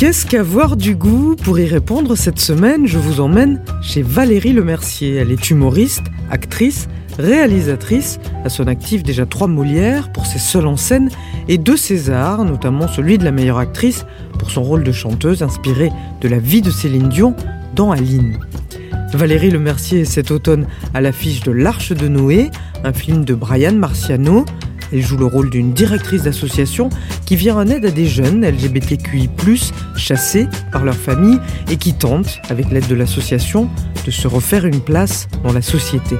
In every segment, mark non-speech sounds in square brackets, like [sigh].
Qu'est-ce qu'avoir du goût Pour y répondre, cette semaine, je vous emmène chez Valérie Lemercier. Elle est humoriste, actrice, réalisatrice, à son actif déjà trois Molières pour ses seuls en scène et deux Césars, notamment celui de la meilleure actrice pour son rôle de chanteuse inspiré de la vie de Céline Dion dans Aline. Valérie Lemercier est cet automne à l'affiche de L'Arche de Noé, un film de Brian Marciano. Elle joue le rôle d'une directrice d'association qui vient en aide à des jeunes LGBTQI+, chassés par leur famille et qui tentent, avec l'aide de l'association, de se refaire une place dans la société.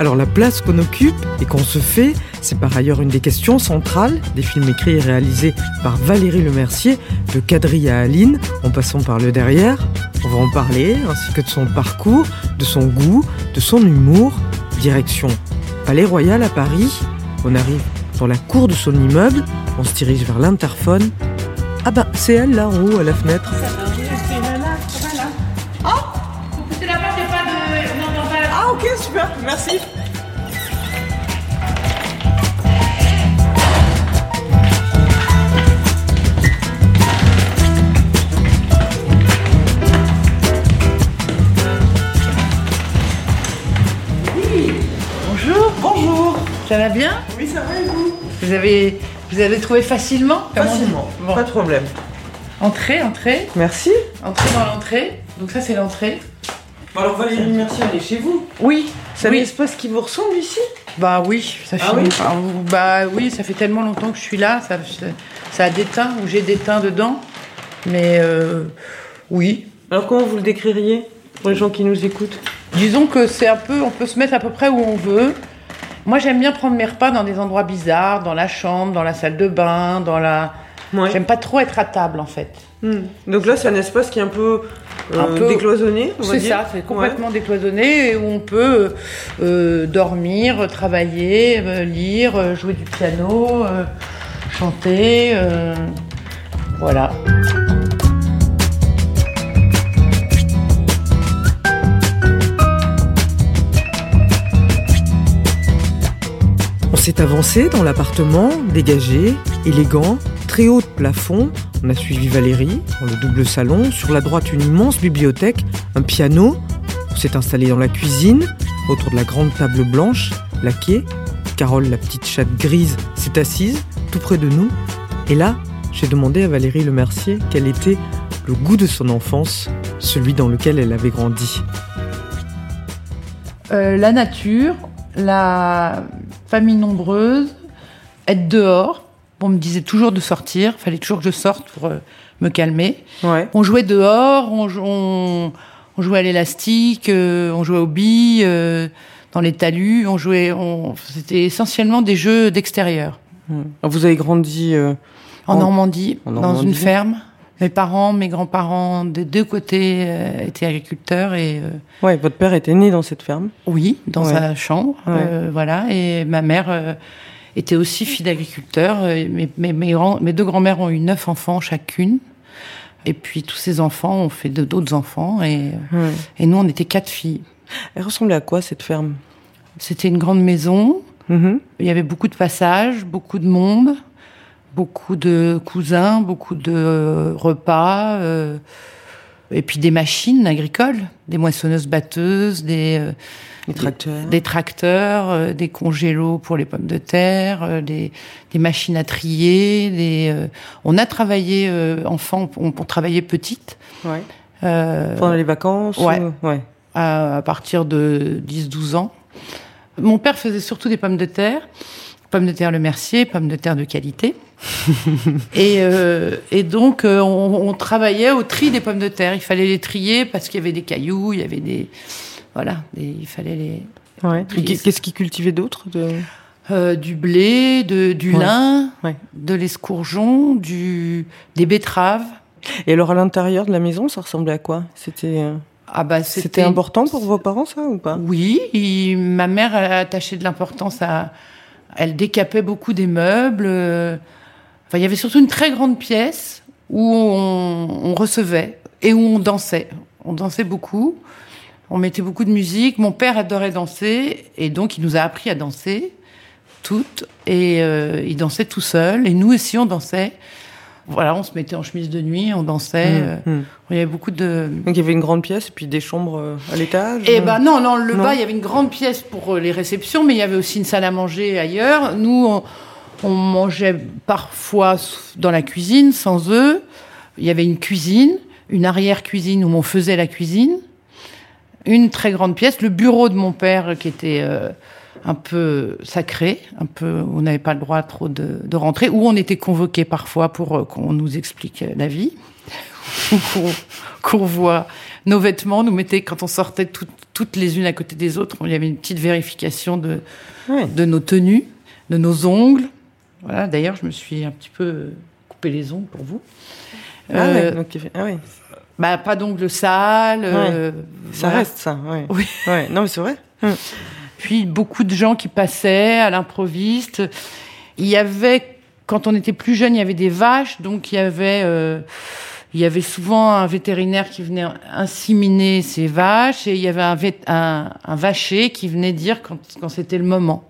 Alors la place qu'on occupe et qu'on se fait, c'est par ailleurs une des questions centrales des films écrits et réalisés par Valérie Lemercier, de Quadrille à Aline, en passant par le derrière. On va en parler, ainsi que de son parcours, de son goût, de son humour. Direction Palais Royal à Paris. On arrive dans la cour de son immeuble, on se dirige vers l'interphone. Ah bah c'est elle là en haut à la fenêtre. Ah ok super, merci. Bonjour. Bonjour. Ça va bien? Ça va et vous Vous avez, vous avez trouvé facilement Facilement, Bon. pas de problème. Entrée, entrée, Merci. entrée dans l'entrée. Donc ça c'est l'entrée. Alors Valérie, merci, elle est chez vous. Oui. C'est Oui. un espace qui vous ressemble ici Bah oui, ça Ah oui ah, bah oui, ça fait tellement longtemps que je suis là, ça, ça a des teints ou j'ai des teints dedans. Mais euh, oui, Alors comment vous le décririez pour les gens qui nous écoutent? Disons que c'est un peu, on peut se mettre à peu près où on veut. Moi, j'aime bien prendre mes repas dans des endroits bizarres, dans la chambre, dans la salle de bain, dans la. Ouais. J'aime pas trop être à table, en fait. Hmm. Donc là c'est un espace qui est un peu, euh, Un peu- décloisonné, C'est ça, c'est complètement décloisonné et où on peut euh, dormir, travailler, euh, lire, jouer du piano, chanter. voilà. S'est avancé dans l'appartement, dégagé, élégant, très haut de plafond. On a suivi Valérie dans le double salon. Sur la droite, une immense bibliothèque, un piano. On s'est installé dans la cuisine, autour de la grande table blanche, laquée. Carole, la petite chatte grise, s'est assise, tout près de nous. Et là, j'ai demandé à Valérie Lemercier quel était le goût de son enfance, celui dans lequel elle avait grandi. Euh, la nature, la famille nombreuse, être dehors. On me disait toujours de sortir, fallait toujours que je sorte pour euh, me calmer. Ouais. On jouait dehors, on, on, on jouait à l'élastique, euh, on jouait aux billes, euh, dans les talus, on jouait. On, C'était essentiellement des jeux d'extérieur. Vous avez grandi euh, En, En- Normandie, en dans une ferme. Mes parents, mes grands-parents des deux côtés euh, étaient agriculteurs et euh, Ouais, votre père était né dans cette ferme. oui, dans Ouais. sa chambre, Ouais. euh, voilà. Et ma mère euh, était aussi fille d'agriculteur. Euh, Mes, mes, mes, mes deux grands-mères ont eu neuf enfants chacune. Et puis tous ces enfants ont fait d'autres enfants. Et, euh, et nous, on était quatre filles. Elle ressemblait à quoi cette ferme? C'était une grande maison. Mhm. Il y avait beaucoup de passages, beaucoup de monde, beaucoup de cousins, beaucoup de euh, repas, euh, et puis des machines agricoles, des moissonneuses batteuses, des, euh, Les tracteurs. des tracteurs, euh, des congélos pour les pommes de terre, euh, des, des machines à trier. Des, euh, on a travaillé euh, enfant, on, on travaillait petite. Ouais. euh, Pendant les vacances ouais. ou- ouais. à, à partir de 10-12 ans. Mon père faisait surtout des pommes de terre, pommes de terre Le Mercier, pommes de terre de qualité. [laughs] et, euh, et donc, euh, on, on travaillait au tri des pommes de terre. Il fallait les trier parce qu'il y avait des cailloux, il y avait des. Voilà, des- il fallait les. Ouais. Qu'est-ce qu'ils cultivaient d'autre de... euh, du blé, de, du Ouais. lin, Ouais. de l'escourgeon, du, des betteraves. Et alors à l'intérieur de la maison, ça ressemblait à quoi? C'était Ah bah c'était important pour vos parents ça ou pas? Oui, il- ma mère a attaché de l'importance à. Elle décapait beaucoup des meubles. euh, Enfin, il y avait surtout une très grande pièce où on, recevait et où on dansait. On dansait beaucoup. On mettait beaucoup de musique. Mon père adorait danser et donc il nous a appris à danser toutes. Et euh, il dansait tout seul. Et nous aussi, on dansait. Voilà, on se mettait en chemise de nuit, on dansait. euh, Mmh, mmh. Il y avait beaucoup de, Donc il y avait une grande pièce et puis des chambres euh, à l'étage eh euh, ben non, non, le Non. bas, il y avait une grande pièce pour les réceptions, mais il y avait aussi une salle à manger ailleurs. Nous, on, on mangeait parfois dans la cuisine, sans eux. Il y avait une cuisine, une arrière-cuisine où on faisait la cuisine, une très grande pièce, le bureau de mon père qui était euh, un peu sacré, un peu, on n'avait pas le droit trop de, de rentrer, où on était convoqué parfois pour euh, qu'on nous explique euh, la vie, [laughs] ou qu'on voit nos vêtements, nous mettait quand on sortait toutes, toutes les unes à côté des autres, il y avait une petite vérification de, de nos tenues, de nos ongles. Voilà, d'ailleurs, je me suis un petit peu coupé les ongles pour vous. Ah Euh, ouais, donc ah ouais. bah, pas d'ongles sales. euh, Ça voilà. reste ça, ouais. Oui. Ouais, non mais c'est vrai. [laughs] Puis beaucoup de gens qui passaient à l'improviste. Il y avait, quand on était plus jeune, il y avait des vaches, donc il y avait, euh, il y avait souvent un vétérinaire qui venait inséminer ces vaches, et il y avait un, vét- un, un vacher qui venait dire quand, quand c'était le moment.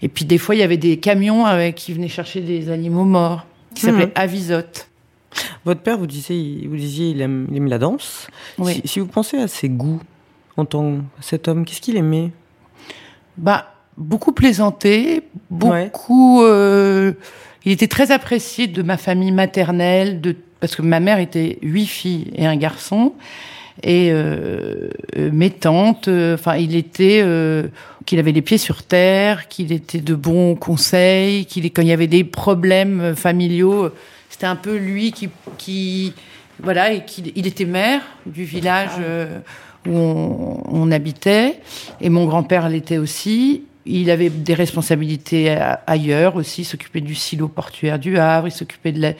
Et puis des fois, il y avait des camions avec, qui venaient chercher des animaux morts, qui s'appelaient Mhm. avisotes. Votre père, vous disiez, vous disiez, il aime, il aime la danse. Oui. Si, si vous pensez à ses goûts en tant que cet homme, qu'est-ce qu'il aimait? Bah, beaucoup plaisanté, beaucoup. euh, il était très apprécié de ma famille maternelle, de parce que ma mère était huit filles et un garçon, et euh, euh, mes tantes. euh, Enfin, il était euh, qu'il avait les pieds sur terre, qu'il était de bons conseils, qu'il quand il y avait des problèmes familiaux, c'était un peu lui qui qui voilà et qu'il il était maire du village. euh, où on, on habitait, et mon grand-père l'était aussi. Il avait des responsabilités ailleurs aussi, il s'occupait du silo portuaire du Havre, il s'occupait de la-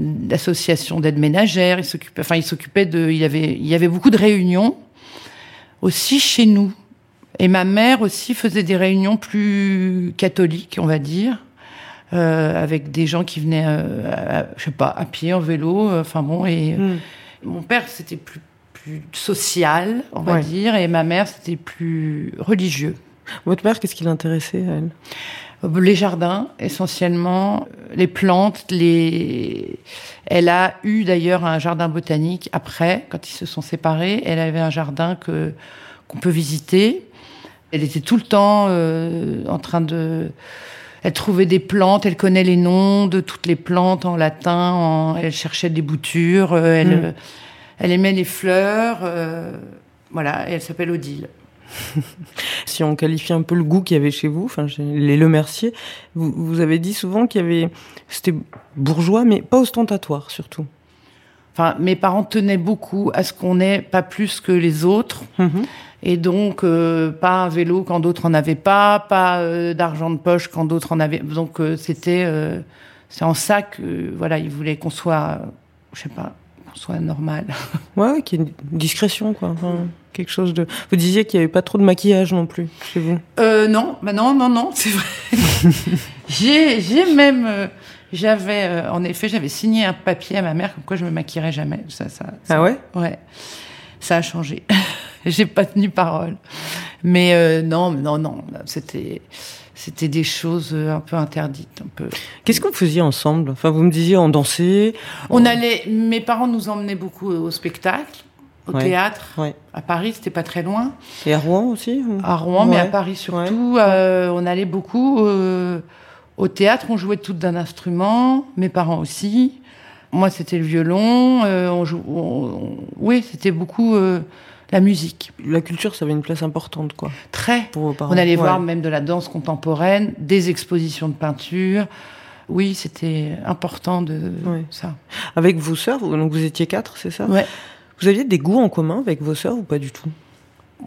de l'association d'aide ménagère, il s'occupait, enfin, il s'occupait de, il avait, il y avait beaucoup de réunions aussi chez nous. Et ma mère aussi faisait des réunions plus catholiques, on va dire, euh, avec des gens qui venaient, euh, à- je sais pas, à pied, en vélo, euh, enfin bon, et Hmm. mon père, c'était plus, plus social, on va Ouais. dire, et ma mère, c'était plus religieux. Votre mère, qu'est-ce qui l'intéressait elle? Euh, Les jardins, essentiellement, les plantes, les. Elle a eu d'ailleurs un jardin botanique après, quand ils se sont séparés. Elle avait un jardin que qu'on peut visiter. Elle était tout le temps euh, en train de. Elle trouvait des plantes, elle connaît les noms de toutes les plantes en latin. en- Elle cherchait des boutures. euh, elle, Mm. Elle aimait les fleurs. euh, voilà, et elle s'appelle Odile. [laughs] Si on qualifie un peu le goût qu'il y avait chez vous, enfin, chez les Le Mercier, vous, vous avez dit souvent qu'il y avait, c'était bourgeois, mais pas ostentatoire surtout. Enfin, mes parents tenaient beaucoup à ce qu'on ait pas plus que les autres. Mhm. Et donc, euh, pas un vélo quand d'autres en avaient pas, pas euh, d'argent de poche quand d'autres en avaient. Donc, euh, c'était, c'est en ça que, voilà, ils voulaient qu'on soit, je sais pas, soit normal. [laughs] Ouais, qu'il y ait une discrétion, quoi. Enfin, quelque chose de. Vous disiez qu'il n'y avait pas trop de maquillage non plus chez vous. Euh, non, bah non, non, non, c'est vrai. [laughs] j'ai, j'ai même, euh, j'avais, euh, en effet, j'avais signé un papier à ma mère comme quoi je me maquillerais jamais. Ça, ça, ça- Ah ouais? Ouais, ça a changé. [laughs] J'ai pas tenu parole. Mais euh, non, non, non, c'était, c'était des choses euh, un peu interdites, un peu. Qu'est-ce que vous faisiez ensemble? Enfin, vous me disiez on dansait. On allait, mes parents nous emmenaient beaucoup au spectacle, au Ouais. théâtre. Ouais. À Paris, c'était pas très loin. Et à Rouen aussi À Rouen, mais à. Paris surtout. euh, on allait beaucoup euh, au théâtre. On jouait toutes d'un instrument. Mes parents aussi. Moi, c'était le violon. euh, on jou- on- on- oui, c'était beaucoup la musique. La culture, ça avait une place importante, quoi, Très. pour vos parents. On allait Ouais. voir même de la danse contemporaine, des expositions de peinture. Oui, c'était important de Ouais. ça. Avec vos sœurs, vous- donc vous étiez quatre, c'est ça? Ouais. Vous aviez des goûts en commun avec vos sœurs ou pas du tout?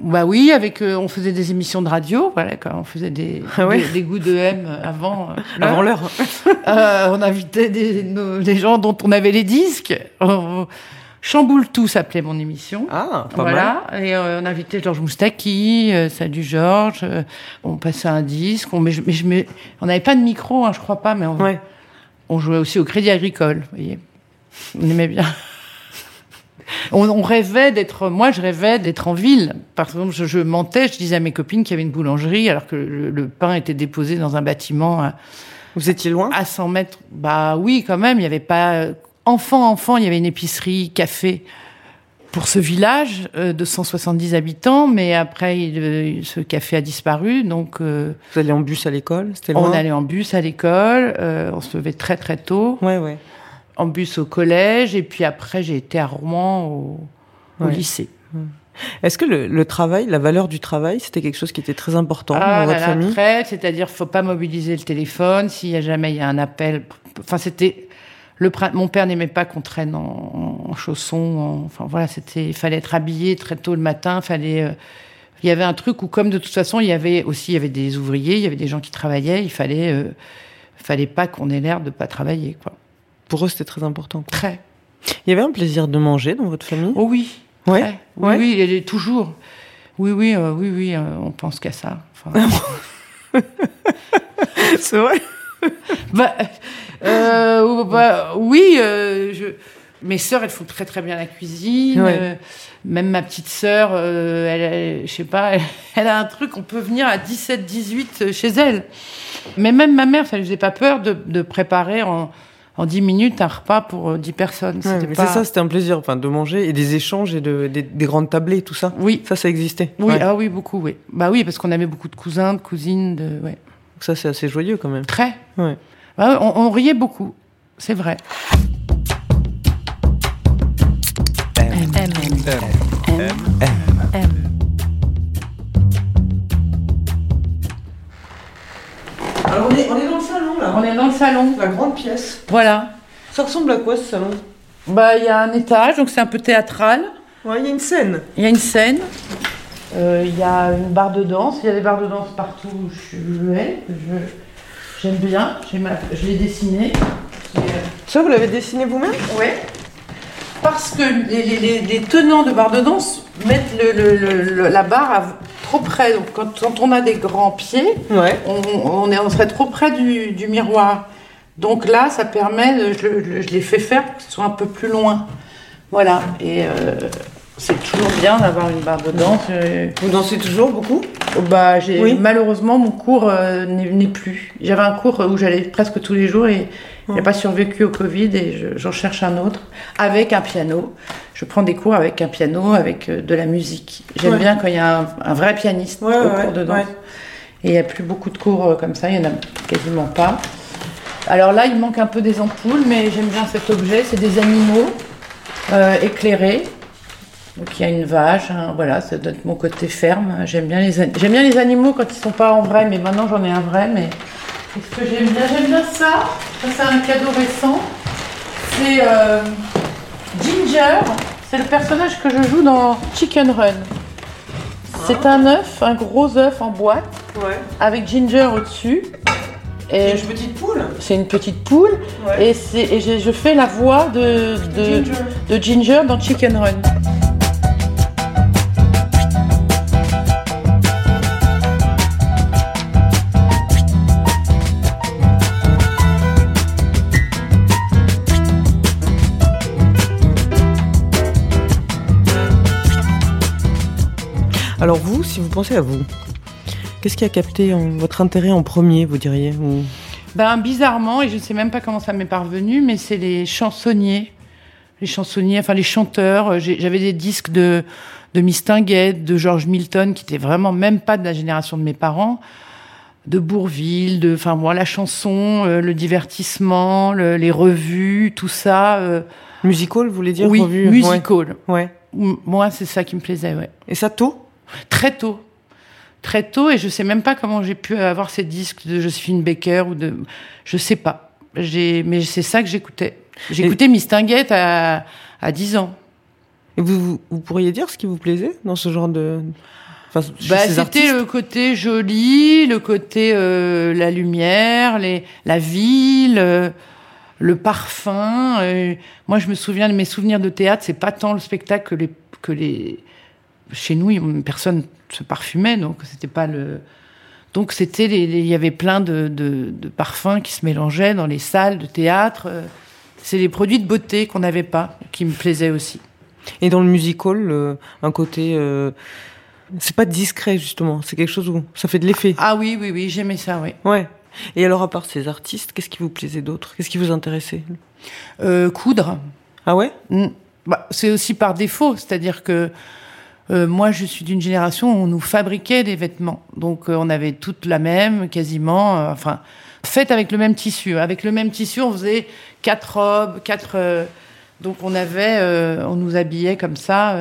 Bah oui, avec euh, on faisait des émissions de radio, voilà, quand on faisait des, [laughs] Ah ouais des, des goûts de M avant. euh, l'heure. [laughs] Avant l'heure. [laughs] Euh, on invitait des, nos- des gens dont on avait les disques. On- Chamboule tout s'appelait mon émission. Ah, pas mal. voilà, et euh, on invitait Georges Moustaki, euh, Salut Georges, euh, on passait un disque, on, mais je, mais je on n'avait pas de micro, hein, je crois pas, mais on, Ouais. on jouait aussi au Crédit Agricole, vous voyez. On aimait bien. [laughs] On, on rêvait d'être, moi je rêvais d'être en ville. Par exemple, je, je mentais, je disais à mes copines qu'il y avait une boulangerie alors que le, le pain était déposé dans un bâtiment à, Vous étiez loin? à 100 mètres. Bah oui, quand même, il n'y avait pas... Enfant, enfant, il y avait une épicerie, café pour ce village euh, de 170 habitants, mais après, il, euh, ce café a disparu, donc... euh, Vous allez en bus à l'école C'était loin on allait en bus à l'école, on se levait très très tôt, Ouais, ouais. en bus au collège, et puis après j'ai été à Rouen au, au Ouais. lycée. Est-ce que le, le travail, la valeur du travail, c'était quelque chose qui était très important Ah dans votre là, famille c'est-à-dire faut pas mobiliser le téléphone, s'il y a jamais il y a un appel. Enfin c'était le mon père n'aimait pas qu'on traîne en, en chaussons, en- enfin voilà, c'était il fallait être habillé très tôt le matin, fallait euh, il y avait un truc où comme de toute façon il y avait aussi il y avait des ouvriers, il y avait des gens qui travaillaient, il fallait euh, fallait pas qu'on ait l'air de pas travailler quoi. Pour eux, c'était très important. quoi. Très. Il y avait un plaisir de manger dans votre famille? Oh oui. Ouais, Très. Oui, ouais. oui, elle est toujours. Oui, oui, euh, oui, oui, euh, on pense qu'à ça. Enfin, [laughs] C'est vrai? [laughs] bah, euh, bah, oui, euh, je... mes sœurs, elles font très très bien la cuisine. Ouais. euh, même ma petite sœur, euh, elle, elle- je sais pas, elle, [laughs] elle a un truc, on peut venir à 17, 18 chez elle. Mais même ma mère, ça lui faisait pas peur de, de préparer en, en 10 minutes un repas pour euh, 10 personnes. Ouais, pas... C'est ça, c'était un plaisir enfin, de manger et des échanges et de, des, des grandes tablées, tout ça. Oui, Ça, ça existait. oui, Ouais. ah oui, beaucoup, oui. Bah oui, parce qu'on avait beaucoup de cousins, de cousines, de, ouais. Ça, c'est assez joyeux quand même. Très. Ouais. Bah on, on riait beaucoup, c'est vrai. Alors, on est, on est dans le salon, là. On est dans le salon. La grande pièce. Voilà. Ça ressemble à quoi, ce salon? Bah, il y a un étage, donc c'est un peu théâtral. Ouais, il y a une scène. Il y a une scène. Euh, Il y a une barre de danse. Il y a des barres de danse partout où je je- J'aime bien. Ma- Je l'ai dessiné. Ça, vous l'avez dessiné vous-même Ouais. Parce que les, les- tenants de barres de danse mettent le- le- le- le- la barre à- trop près. Donc quand, quand on a des grands pieds, Ouais. on, on est, on serait trop près du, du miroir. Donc là, ça permet, de, je, le- je l'ai fait faire pour que ce soit un peu plus loin. Voilà. Et euh, c'est toujours bien d'avoir une barre de danse. Euh, Vous dansez toujours beaucoup? Bah, j'ai, Oui. malheureusement, mon cours euh, n'est, n'est plus. J'avais un cours où j'allais presque tous les jours et il n'a Oh. pas survécu au Covid et je- j'en cherche un autre avec un piano. Je prends des cours avec un piano, avec euh, de la musique. J'aime Ouais. bien quand il y a un, un vrai pianiste Ouais, au ouais, cours de danse. ouais. Et il n'y a plus beaucoup de cours euh, comme ça, il n'y en a quasiment pas. Alors là, il manque un peu des ampoules, mais j'aime bien cet objet. C'est des animaux euh, éclairés. Donc il y a une vache, hein, voilà, ça doit être mon côté ferme. J'aime bien les j'aime bien les animaux quand ils sont pas en vrai, mais maintenant j'en ai un vrai. Mais qu'est-ce que j'aime bien J'aime bien ça. Ça c'est un cadeau récent. C'est euh, Ginger. C'est le personnage que je joue dans Chicken Run. C'est un œuf, un gros œuf en boîte Ouais. avec Ginger au-dessus. Et une petite poule c'est une petite poule. Ouais. Et, c'est- et je, je fais la voix de, de, Ginger. de Ginger dans Chicken Run. Alors vous, si vous pensez à vous, qu'est-ce qui a capté en- votre intérêt en premier, vous diriez ou... Ben, bizarrement, et je ne sais même pas comment ça m'est parvenu, mais c'est les chansonniers. Les chansonniers, enfin les chanteurs. Euh, J'avais des disques de, de de George Milton, qui étaient vraiment même pas de la génération de mes parents. De Bourville, de, enfin moi, la chanson, euh, le divertissement, le- les revues, tout ça. euh, Musical, vous voulez dire oui, musical. ouais. Moi, c'est ça qui me plaisait, ouais. Et ça tôt? Très tôt. Très tôt, et je sais même pas comment j'ai pu avoir ces disques de Josephine Baker ou de. Je sais pas. Mais c'est ça que j'écoutais. J'écoutais Mistinguett à, à 10 ans. Et vous, vous, pourriez dire ce qui vous plaisait dans ce genre de... Enfin, bah, c'était le côté joli, le côté euh, la lumière, les, la ville, euh, le parfum. Euh, moi, je me souviens de mes souvenirs de théâtre. C'est pas tant le spectacle que les, que les. Chez nous, personne se parfumait, donc c'était pas le. Donc c'était, il y avait plein de, de, de, parfums qui se mélangeaient dans les salles de théâtre. C'est des produits de beauté qu'on n'avait pas, qui me plaisaient aussi. Et dans le musical, un côté c'est pas discret justement, c'est quelque chose où ça fait de l'effet. Ah oui, oui, oui, j'aimais ça, oui. Ouais. Et alors à part ces artistes, qu'est-ce qui vous plaisait d'autre? Qu'est-ce qui vous intéressait? Euh, Coudre. Ah ouais? Bah, C'est aussi par défaut, c'est-à-dire que euh, moi je suis d'une génération où on nous fabriquait des vêtements, donc euh, on avait toutes la même, quasiment, euh, enfin faites avec le même tissu. Avec le même tissu, on faisait quatre robes, quatre. donc on avait, on nous habillait comme ça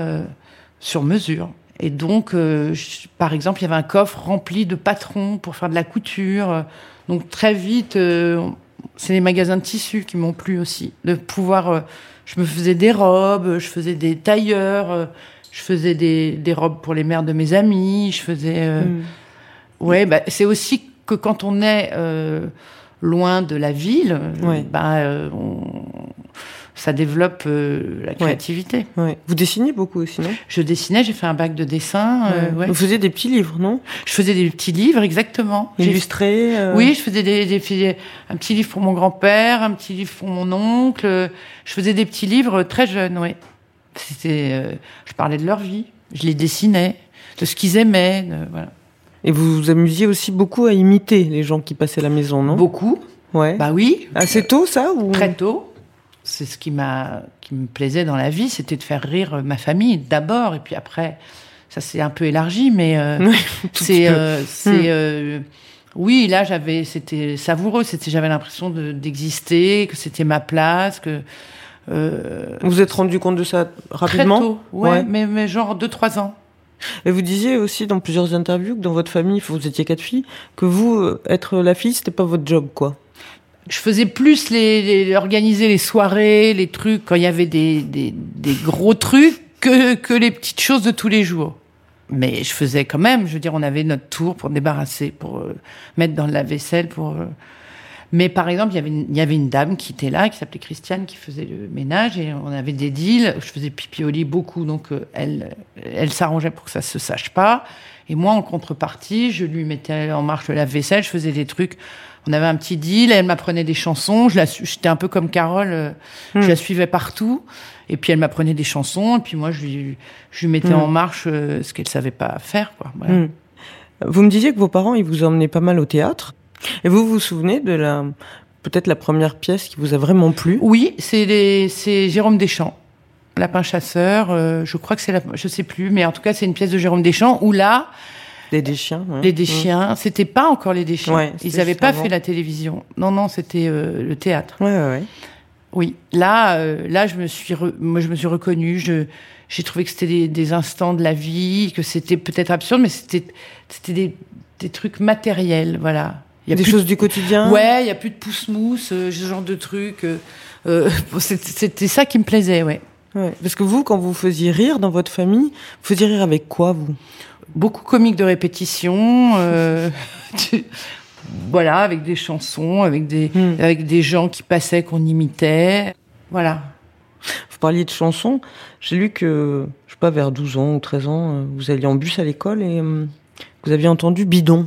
sur mesure. Et donc, euh, par exemple, il y avait un coffre rempli de patrons pour faire de la couture. Donc très vite, euh, c'est les magasins de tissus qui m'ont plu aussi. De pouvoir, euh, je me faisais des robes, je faisais des tailleurs, je faisais des, des, robes pour les mères de mes amis, je faisais. Mm. Ouais, bah, c'est aussi que quand on est loin de la ville, bah, on, ça développe euh, la créativité. Ouais. Vous dessinez beaucoup aussi, non? Je dessinais, j'ai fait un bac de dessin. Euh, Vous faisiez des petits livres, non? Je faisais des petits livres, exactement. Illustrés euh Oui, je faisais des, des, un petit livre pour mon grand-père, un petit livre pour mon oncle. Je faisais des petits livres très jeunes, oui. C'était, je parlais de leur vie, je les dessinais, de ce qu'ils aimaient, voilà. Et vous vous amusiez aussi beaucoup à imiter les gens qui passaient à la maison, non? Beaucoup. Ouais. Bah oui. Assez tôt, ça ou... Très tôt c'est ce qui m'a qui me plaisait dans la vie, c'était de faire rire ma famille d'abord et puis après ça s'est un peu élargi mais euh, [laughs] c'est euh, c'est hmm. euh, oui, là j'avais c'était savoureux, c'était j'avais l'impression d'exister, que c'était ma place, que vous vous êtes rendu compte de ça rapidement Très tôt, ouais, Mais, mais genre 2 3 ans. Et vous disiez aussi dans plusieurs interviews que dans votre famille, vous étiez quatre filles, que vous être la fille, c'était pas votre job quoi je faisais plus les, organiser les soirées, les trucs quand il y avait des, des, des, gros trucs que, que les petites choses de tous les jours. Mais je faisais quand même, je veux dire, on avait notre tour pour débarrasser, pour euh, mettre dans la vaisselle, pour. Euh. Mais par exemple, il y avait une, il y avait une dame qui était là, qui s'appelait Christiane, qui faisait le ménage et on avait des deals. Je faisais pipi au lit beaucoup, donc euh, elle, elle s'arrangeait pour que ça se sache pas. Et moi, en contrepartie, je lui mettais en marche la vaisselle, je faisais des trucs on avait un petit deal, elle m'apprenait des chansons, je j'étais un peu comme Carole, euh, je la hmm. suivais partout, et puis elle m'apprenait des chansons, et puis moi je lui, je lui mettais hmm. en marche euh, ce qu'elle savait pas faire. Quoi. Hmm. Vous me disiez que vos parents, ils vous emmenaient pas mal au théâtre, et vous vous souvenez de la peut-être la première pièce qui vous a vraiment plu? Oui, c'est c'est Jérôme Deschamps. Lapin chasseur, euh, je crois que c'est la, je sais plus, mais en tout cas c'est une pièce de Jérôme Deschamps où là, les Deschiens. Ouais. Les Deschiens. C'était pas encore les Deschiens. Ils n'avaient pas fait la télévision. Non, non, c'était euh, le théâtre. Ouais, ouais, ouais. Oui. Là, euh, là, je me suis, moi, je me suis reconnue. Je, j'ai trouvé que c'était des, des, instants de la vie, que c'était peut-être absurde, mais c'était, c'était des, des trucs matériels, voilà. Il y a des choses du quotidien? Ouais, il y a plus de pousse-mousse, euh, ce genre de trucs. Euh, c'était ça qui me plaisait, ouais. ouais. Parce que vous, quand vous faisiez rire dans votre famille, vous faisiez rire avec quoi, vous? Beaucoup comiques de répétition. Euh, [laughs] voilà, avec des chansons, avec des, hmm. avec des gens qui passaient, qu'on imitait. Voilà. Vous parliez de chansons. J'ai lu que, je sais pas, vers 12 ans ou 13 ans, euh, vous alliez en bus à l'école et euh, vous aviez entendu Bidon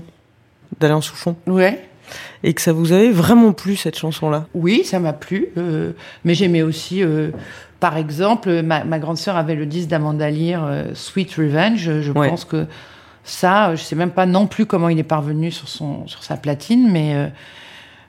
d'Alain Souchon. Ouais. Et que ça vous avait vraiment plu, cette chanson-là? Oui, ça m'a plu. mais j'aimais aussi par exemple, ma, grande sœur avait le disque d'Amanda Lear, euh, Sweet Revenge. Je pense que ça, je sais même pas non plus comment il est parvenu sur son sur sa platine, mais euh,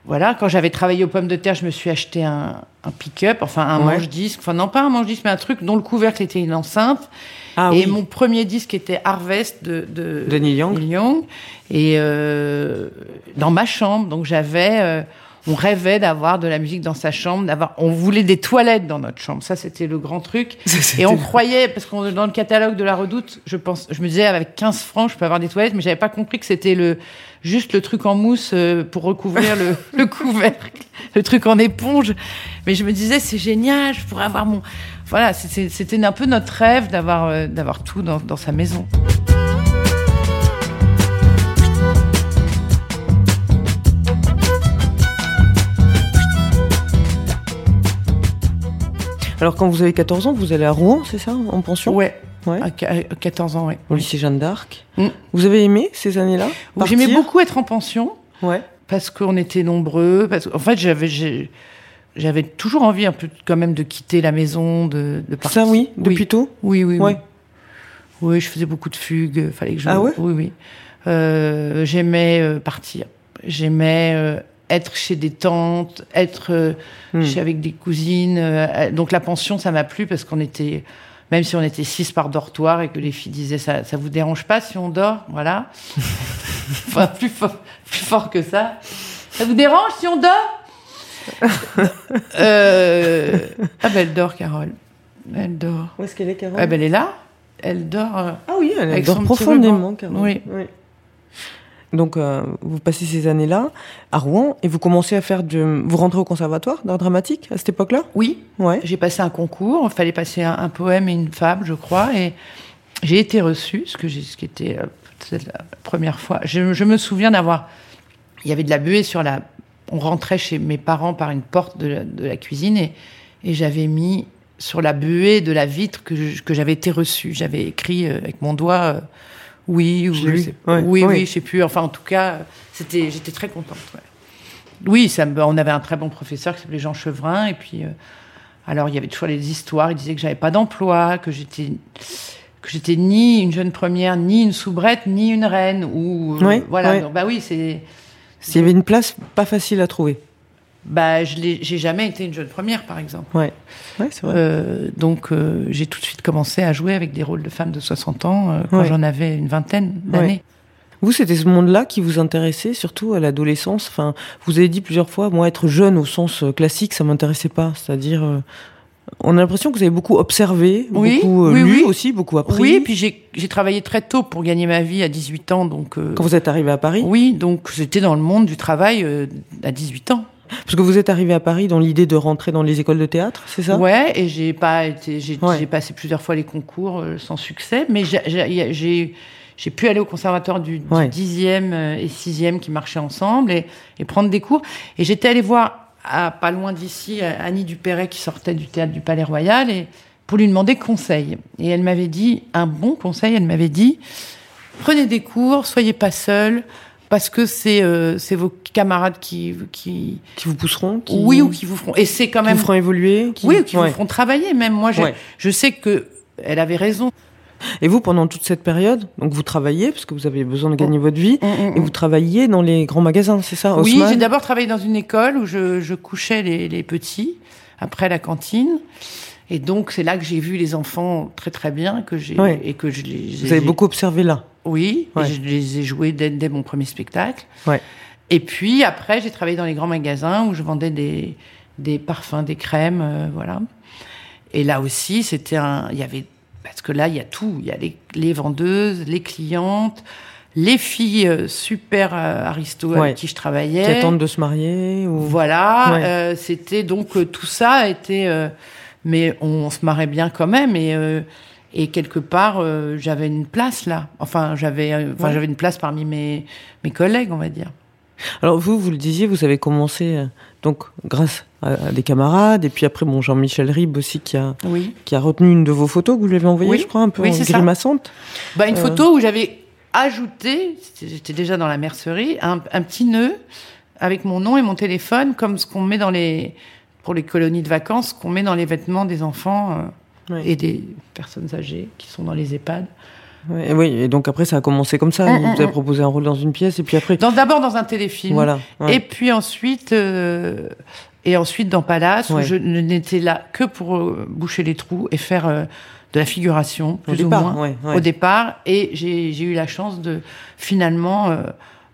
voilà. Quand j'avais travaillé aux pommes de terre, je me suis acheté un, pick-up, enfin un manche-disque, enfin non pas un manche-disque, mais un truc dont le couvercle était une enceinte. Ah, et mon premier disque était Harvest de, de, Neil Young. et euh, dans ma chambre, donc j'avais on rêvait d'avoir de la musique dans sa chambre, d'avoir, on voulait des toilettes dans notre chambre. Ça, c'était le grand truc. [laughs] Et on croyait, parce qu'on dans le catalogue de la Redoute, je pense, je me disais avec 15 francs, je peux avoir des toilettes, mais j'avais pas compris que c'était le juste le truc en mousse euh, pour recouvrir le, [laughs] le couvercle, le truc en éponge. Mais je me disais, c'est génial, je pourrais avoir mon, voilà, c'était un peu notre rêve d'avoir euh, d'avoir tout dans, dans sa maison. Alors quand vous avez 14 ans, vous allez à Rouen, c'est ça, en pension? Ouais. Ouais. À 14 ans, oui. Au lycée Jeanne d'Arc. Mm. Vous avez aimé ces années-là? J'aimais beaucoup être en pension. Ouais. Parce qu'on était nombreux. Parce en fait, j'avais j'avais toujours envie un peu quand même de quitter la maison, de, de partir. Ça oui, depuis oui. tôt. Oui, oui, oui. Oui, je faisais beaucoup de fugues. Fallait que je. Ah ouais? Oui, oui. Euh, j'aimais euh, partir. J'aimais euh, être chez des tantes, être euh, hmm. chez, avec des cousines. Euh, donc la pension, ça m'a plu parce qu'on était, même si on était six par dortoir et que les filles disaient ça, ça vous dérange pas si on dort, voilà. [laughs] enfin plus fort, plus fort que ça. Ça vous dérange si on dort? Euh... Ah ben elle dort, Carole. Elle dort. Où est-ce qu'elle est, Carole? Ah, ben, Elle est là. Elle dort. Ah oui, elle, dort profondément, Carole. Oui. oui. Donc, euh, vous passez ces années-là à Rouen et vous commencez à faire de. Vous rentrez au conservatoire d'art dramatique à cette époque-là? Oui. Ouais. J'ai passé un concours. Il fallait passer un, poème et une fable, je crois, et j'ai été reçue, ce que j'ai, ce qui était euh, la première fois. Je, je me souviens d'avoir. Il y avait de la buée sur la. On rentrait chez mes parents par une porte de la, de la cuisine et, et j'avais mis sur la buée de la vitre que, que j'avais été reçue. J'avais écrit euh, avec mon doigt oui, oui, oui, oui, oui, je sais plus. Enfin, en tout cas, c'était, j'étais très contente. Oui, ça, on avait un très bon professeur qui s'appelait Jean Chevrin, et puis, euh, alors il y avait toujours les histoires. Il disait que j'avais pas d'emploi, que j'étais, que j'étais ni une jeune première, ni une soubrette, ni une reine, ou euh, voilà. bah oui, c'est. S'il y avait une place pas facile à trouver bah, je j'ai jamais été une jeune première, par exemple. Ouais, ouais c'est vrai. Euh, donc, euh, j'ai tout de suite commencé à jouer avec des rôles de femmes de 60 ans euh, quand j'en avais une vingtaine d'années. Vous, c'était ce monde-là qui vous intéressait, surtout à l'adolescence? Enfin, vous avez dit plusieurs fois, moi, être jeune au sens classique, ça m'intéressait pas. C'est-à-dire, on a l'impression que vous avez beaucoup observé, beaucoup lu aussi, beaucoup appris. Oui, puis j'ai travaillé très tôt pour gagner ma vie à 18 ans. Donc, quand vous êtes arrivé à Paris Oui, donc j'étais dans le monde du travail à 18 ans. Parce que vous êtes arrivé à Paris dans l'idée de rentrer dans les écoles de théâtre, c'est ça? Ouais, et j'ai pas été, j'ai passé plusieurs fois les concours euh, sans succès, mais j'ai j'ai pu aller au conservatoire du, 10e euh, et 6e qui marchaient ensemble et, et prendre des cours. Et j'étais allée voir, à, pas loin d'ici, Annie Dupéret qui sortait du théâtre du Palais Royal et pour lui demander conseil. Et elle m'avait dit, un bon conseil, elle m'avait dit, prenez des cours, soyez pas seul, parce que c'est euh, c'est vos camarades qui qui qui vous pousseront qui... oui ou qui vous feront et c'est quand même qui vous feront évoluer qui... oui ou qui vous feront travailler même moi je, je sais que elle avait raison. Et vous pendant toute cette période donc vous travaillez parce que vous avez besoin de gagner oh. votre vie mm, mm, et vous mm. travailliez dans les grands magasins c'est ça oui j'ai d'abord travaillé dans une école où je, je couchais les, les petits après la cantine. Et donc c'est là que j'ai vu les enfants très très bien que j'ai et que je les vous avez beaucoup observé là oui, je les ai joués dès, dès mon premier spectacle. Et puis après, j'ai travaillé dans les grands magasins où je vendais des, des parfums, des crèmes, euh, voilà. Et là aussi, c'était un, il y avait, parce que là, il y a tout. Il y a les, les vendeuses, les clientes, les filles euh, super euh, aristo avec qui je travaillais. Qui attendent de se marier. Ou... Voilà. Euh, c'était donc euh, tout ça était, mais on, se marrait bien quand même et et quelque part, euh, j'avais une place là. Enfin, j'avais, euh, enfin, j'avais une place parmi mes, mes collègues, on va dire. Alors vous, vous le disiez, vous avez commencé euh, donc grâce à, des camarades, et puis après, bon, Jean-Michel Ribes aussi qui a, qui a retenu une de vos photos que vous lui avez envoyée, je crois, un peu grimaçante. Bah, une photo où j'avais ajouté, j'étais déjà dans la mercerie, un, un, petit nœud avec mon nom et mon téléphone, comme ce qu'on met dans les, pour les colonies de vacances, qu'on met dans les vêtements des enfants et des personnes âgées qui sont dans les EHPAD. oui, et donc après ça a commencé comme ça. vous avez proposé un rôle dans une pièce et puis après. D'abord dans un téléfilm. Voilà. Et puis ensuite, euh, et ensuite dans Palace où je n'étais là que pour euh, boucher les trous et faire euh, de la figuration plus au ou moins au départ. Et j'ai eu la chance de finalement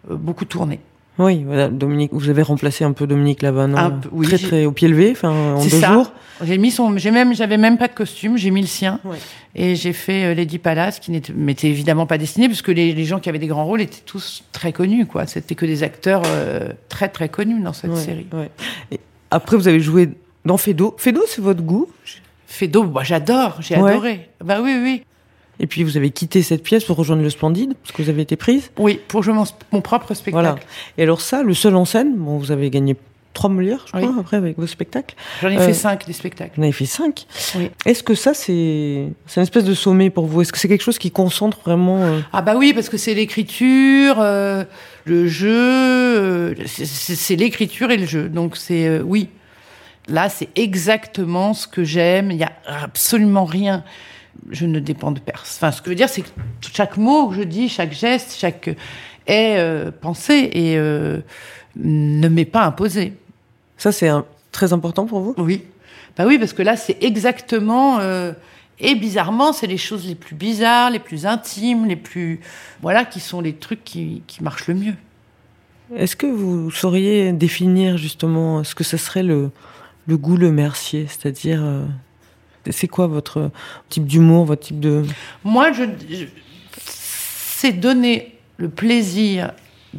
beaucoup tourner. Oui, voilà, Dominique, vous avez remplacé un peu Dominique Lavanne, Un peu, oui, très très au pied levé, enfin en C'est deux ça. jours. J'ai mis son, j'ai même, j'avais même pas de costume, j'ai mis le sien. Ouais. Et j'ai fait euh, Lady Palace, qui n'était évidemment pas destiné, parce que les, les gens qui avaient des grands rôles étaient tous très connus, quoi. C'était que des acteurs euh, très très connus dans cette Ouais, série. ouais. Et après, vous avez joué dans Fedo. Fedo, c'est votre goût? Fedo, moi j'adore, j'ai adoré. Bah oui, oui. Et puis vous avez quitté cette pièce pour rejoindre le Splendide, parce que vous avez été prise. Oui, pour jouer mon, mon propre spectacle. Voilà. Et alors ça, le seul en scène, bon, vous avez gagné trois Molières, je Oui. crois, après avec vos spectacles. J'en ai Euh, fait cinq des spectacles. Vous en avez fait cinq. Oui. Est-ce que ça, c'est c'est une espèce de sommet pour vous? Est-ce que c'est quelque chose qui concentre vraiment euh, Ah bah oui, parce que c'est l'écriture, euh, le jeu, euh, c'est- l'écriture et le jeu. Donc c'est euh, oui. Là, c'est exactement ce que j'aime. Il y a absolument rien. Je ne dépends de personne. Enfin, ce que je veux dire, c'est que chaque mot que je dis, chaque geste, chaque est euh, pensé et euh, ne m'est pas imposé. Ça, c'est un- très important pour vous? Oui. Bah oui, parce que là, c'est exactement. euh, et bizarrement, c'est les choses les plus bizarres, les plus intimes, les plus. Voilà, qui sont les trucs qui, qui marchent le mieux. Est-ce que vous sauriez définir justement ce que ce serait le, le goût, le mercier? C'est-à-dire, c'est quoi votre type d'humour, votre type de... Moi, je, c'est donner le plaisir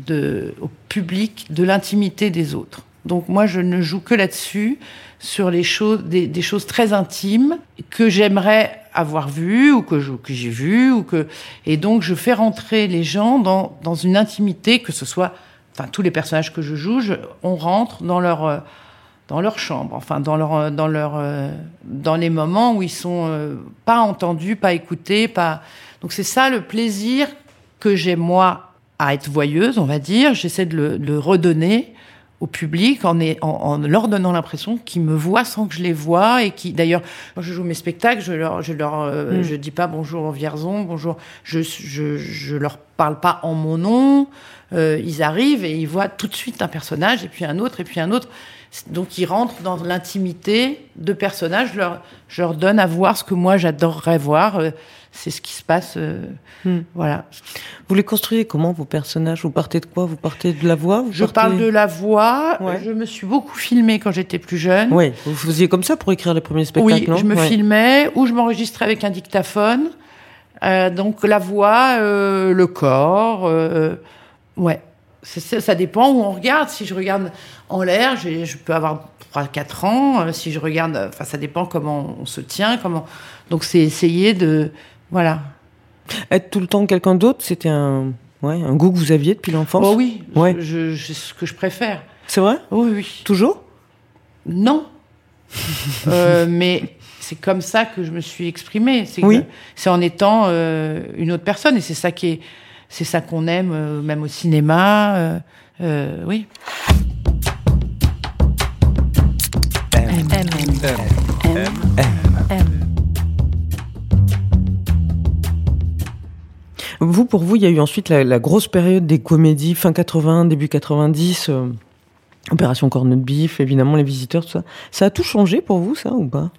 au public de l'intimité des autres. Donc moi, je ne joue que là-dessus, sur les choses, des, choses très intimes que j'aimerais avoir vues ou que que j'ai vues ou que et donc je fais rentrer les gens dans dans une intimité que ce soit, enfin tous les personnages que je joue, on rentre dans leur euh, dans leur chambre, enfin dans leur euh, dans leur euh, dans les moments où ils sont euh, pas entendus, pas écoutés, pas donc c'est ça le plaisir que j'ai moi à être voyeuse, on va dire. J'essaie de le, de le redonner au public en, est- en, en leur donnant l'impression qu'ils me voient sans que je les vois et qui d'ailleurs quand je joue mes spectacles je leur je leur euh, Mm. je dis pas bonjour Vierzon bonjour je, je je leur parle pas en mon nom Euh, ils arrivent et ils voient tout de suite un personnage et puis un autre et puis un autre donc ils rentrent dans l'intimité de personnages je leur je leur donne à voir ce que moi j'adorerais voir Euh, c'est ce qui se passe euh, Hmm. voilà Vous les construisez comment, vos personnages? Vous partez de quoi? Vous partez de la voix? Vous je partez- parle de la voix Ouais. je me suis beaucoup filmée quand j'étais plus jeune Oui, vous faisiez comme ça pour écrire les premiers spectacles, Oui, non? je me Ouais. filmais ou je m'enregistrais avec un dictaphone. Euh, donc la voix, euh, le corps, euh, ouais. Ça, ça dépend où on regarde. Si je regarde en l'air, je peux avoir 3-4 ans. Euh, Si je regarde, euh, enfin ça dépend comment on se tient, comment. Donc c'est essayer de, voilà. Être tout le temps quelqu'un d'autre, c'était un, ouais, un goût que vous aviez depuis l'enfance? Oh oui, Ouais. je, je- c'est ce que je préfère. C'est vrai? Oui, oui. Toujours? Non. [laughs] Euh, mais c'est comme ça que je me suis exprimée. C'est Oui. c'est en étant euh, une autre personne. Et c'est ça qui est, c'est ça qu'on aime, euh, même au cinéma. euh, euh, oui. Vous, pour vous, il y a eu ensuite la, grosse période des comédies, fin 80, début 90, euh, Opération Corne de Bif, évidemment, les visiteurs, tout ça. Ça a tout changé pour vous, ça, ou pas?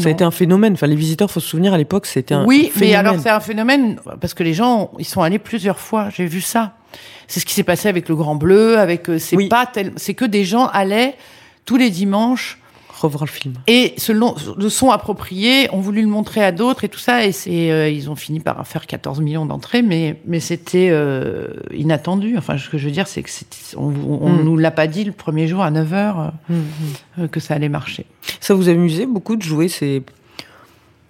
Ça a été un phénomène. Enfin, les visiteurs, faut se souvenir, à l'époque, c'était un Oui, mais phénomène. alors c'est un phénomène parce que les gens, ils sont allés plusieurs fois. J'ai vu ça. C'est ce qui s'est passé avec le Grand Bleu, avec euh, c'est Oui. pas tel, c'est que des gens allaient tous les dimanches Revoir le film. Et ce long- le son approprié, ont voulu le montrer à d'autres et tout ça, et c'est, euh, ils ont fini par faire 14 millions d'entrées, mais, mais c'était euh, inattendu. Enfin, ce que je veux dire, c'est que on, on Mm. nous l'a pas dit le premier jour à 9 heures Mhm. euh, que ça allait marcher. Ça vous amusait beaucoup de jouer ces,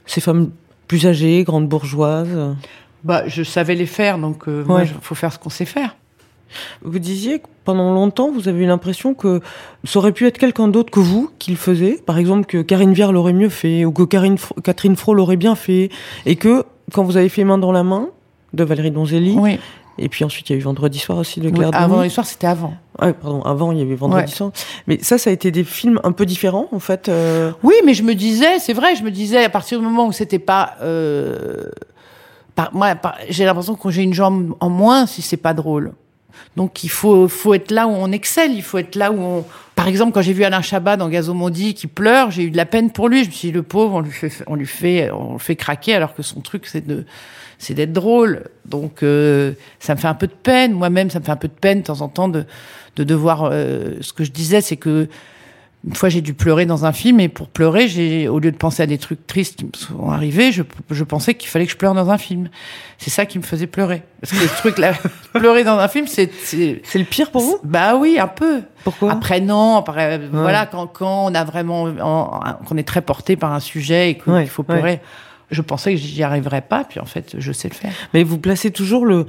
ces femmes plus âgées, grandes bourgeoises? Bah, je savais les faire, donc moi, il faut faire ce qu'on sait faire. Vous disiez que pendant longtemps, vous avez eu l'impression que ça aurait pu être quelqu'un d'autre que vous qui le faisait. Par exemple, que Karine Viard l'aurait mieux fait, ou que Karine, Catherine Fro l'aurait bien fait. Et que, quand vous avez fait Main dans la main, de Valérie Donzelli, Oui. et puis ensuite il y a eu Vendredi soir aussi de Oui, Claire avant Denis. l'histoire, c'était avant. Ouais, pardon, avant il y avait Vendredi Ouais. soir. Mais ça, ça a été des films un peu différents, en fait. euh, Oui, mais je me disais, c'est vrai, je me disais, à partir du moment où c'était pas. Euh, par- moi, par- j'ai l'impression que j'ai une jambe en moins si c'est pas drôle. Donc il faut, faut être là où on excelle, il faut être là où on... Par exemple, quand j'ai vu Alain Chabat dans Gazomondi qui pleure, j'ai eu de la peine pour lui. Je me suis dit, le pauvre, on lui fait, on lui fait, on le fait craquer alors que son truc, c'est de, c'est d'être drôle. Donc euh, ça me fait un peu de peine. Moi-même, ça me fait un peu de peine de temps en temps de, de devoir... Euh, ce que je disais, c'est que une fois, j'ai dû pleurer dans un film, et pour pleurer, j'ai, au lieu de penser à des trucs tristes qui me sont arrivés, je, je pensais qu'il fallait que je pleure dans un film. C'est ça qui me faisait pleurer. Parce que le [laughs] truc là, pleurer dans un film, c'est, c'est, C'est le pire pour vous? Bah oui, un peu. Pourquoi? Après non, après, voilà, quand, quand on a vraiment, en- qu'on est très porté par un sujet et qu'il Ouais, faut ouais. pleurer, je pensais que j'y arriverais pas, puis en fait, je sais le faire. Mais vous placez toujours le,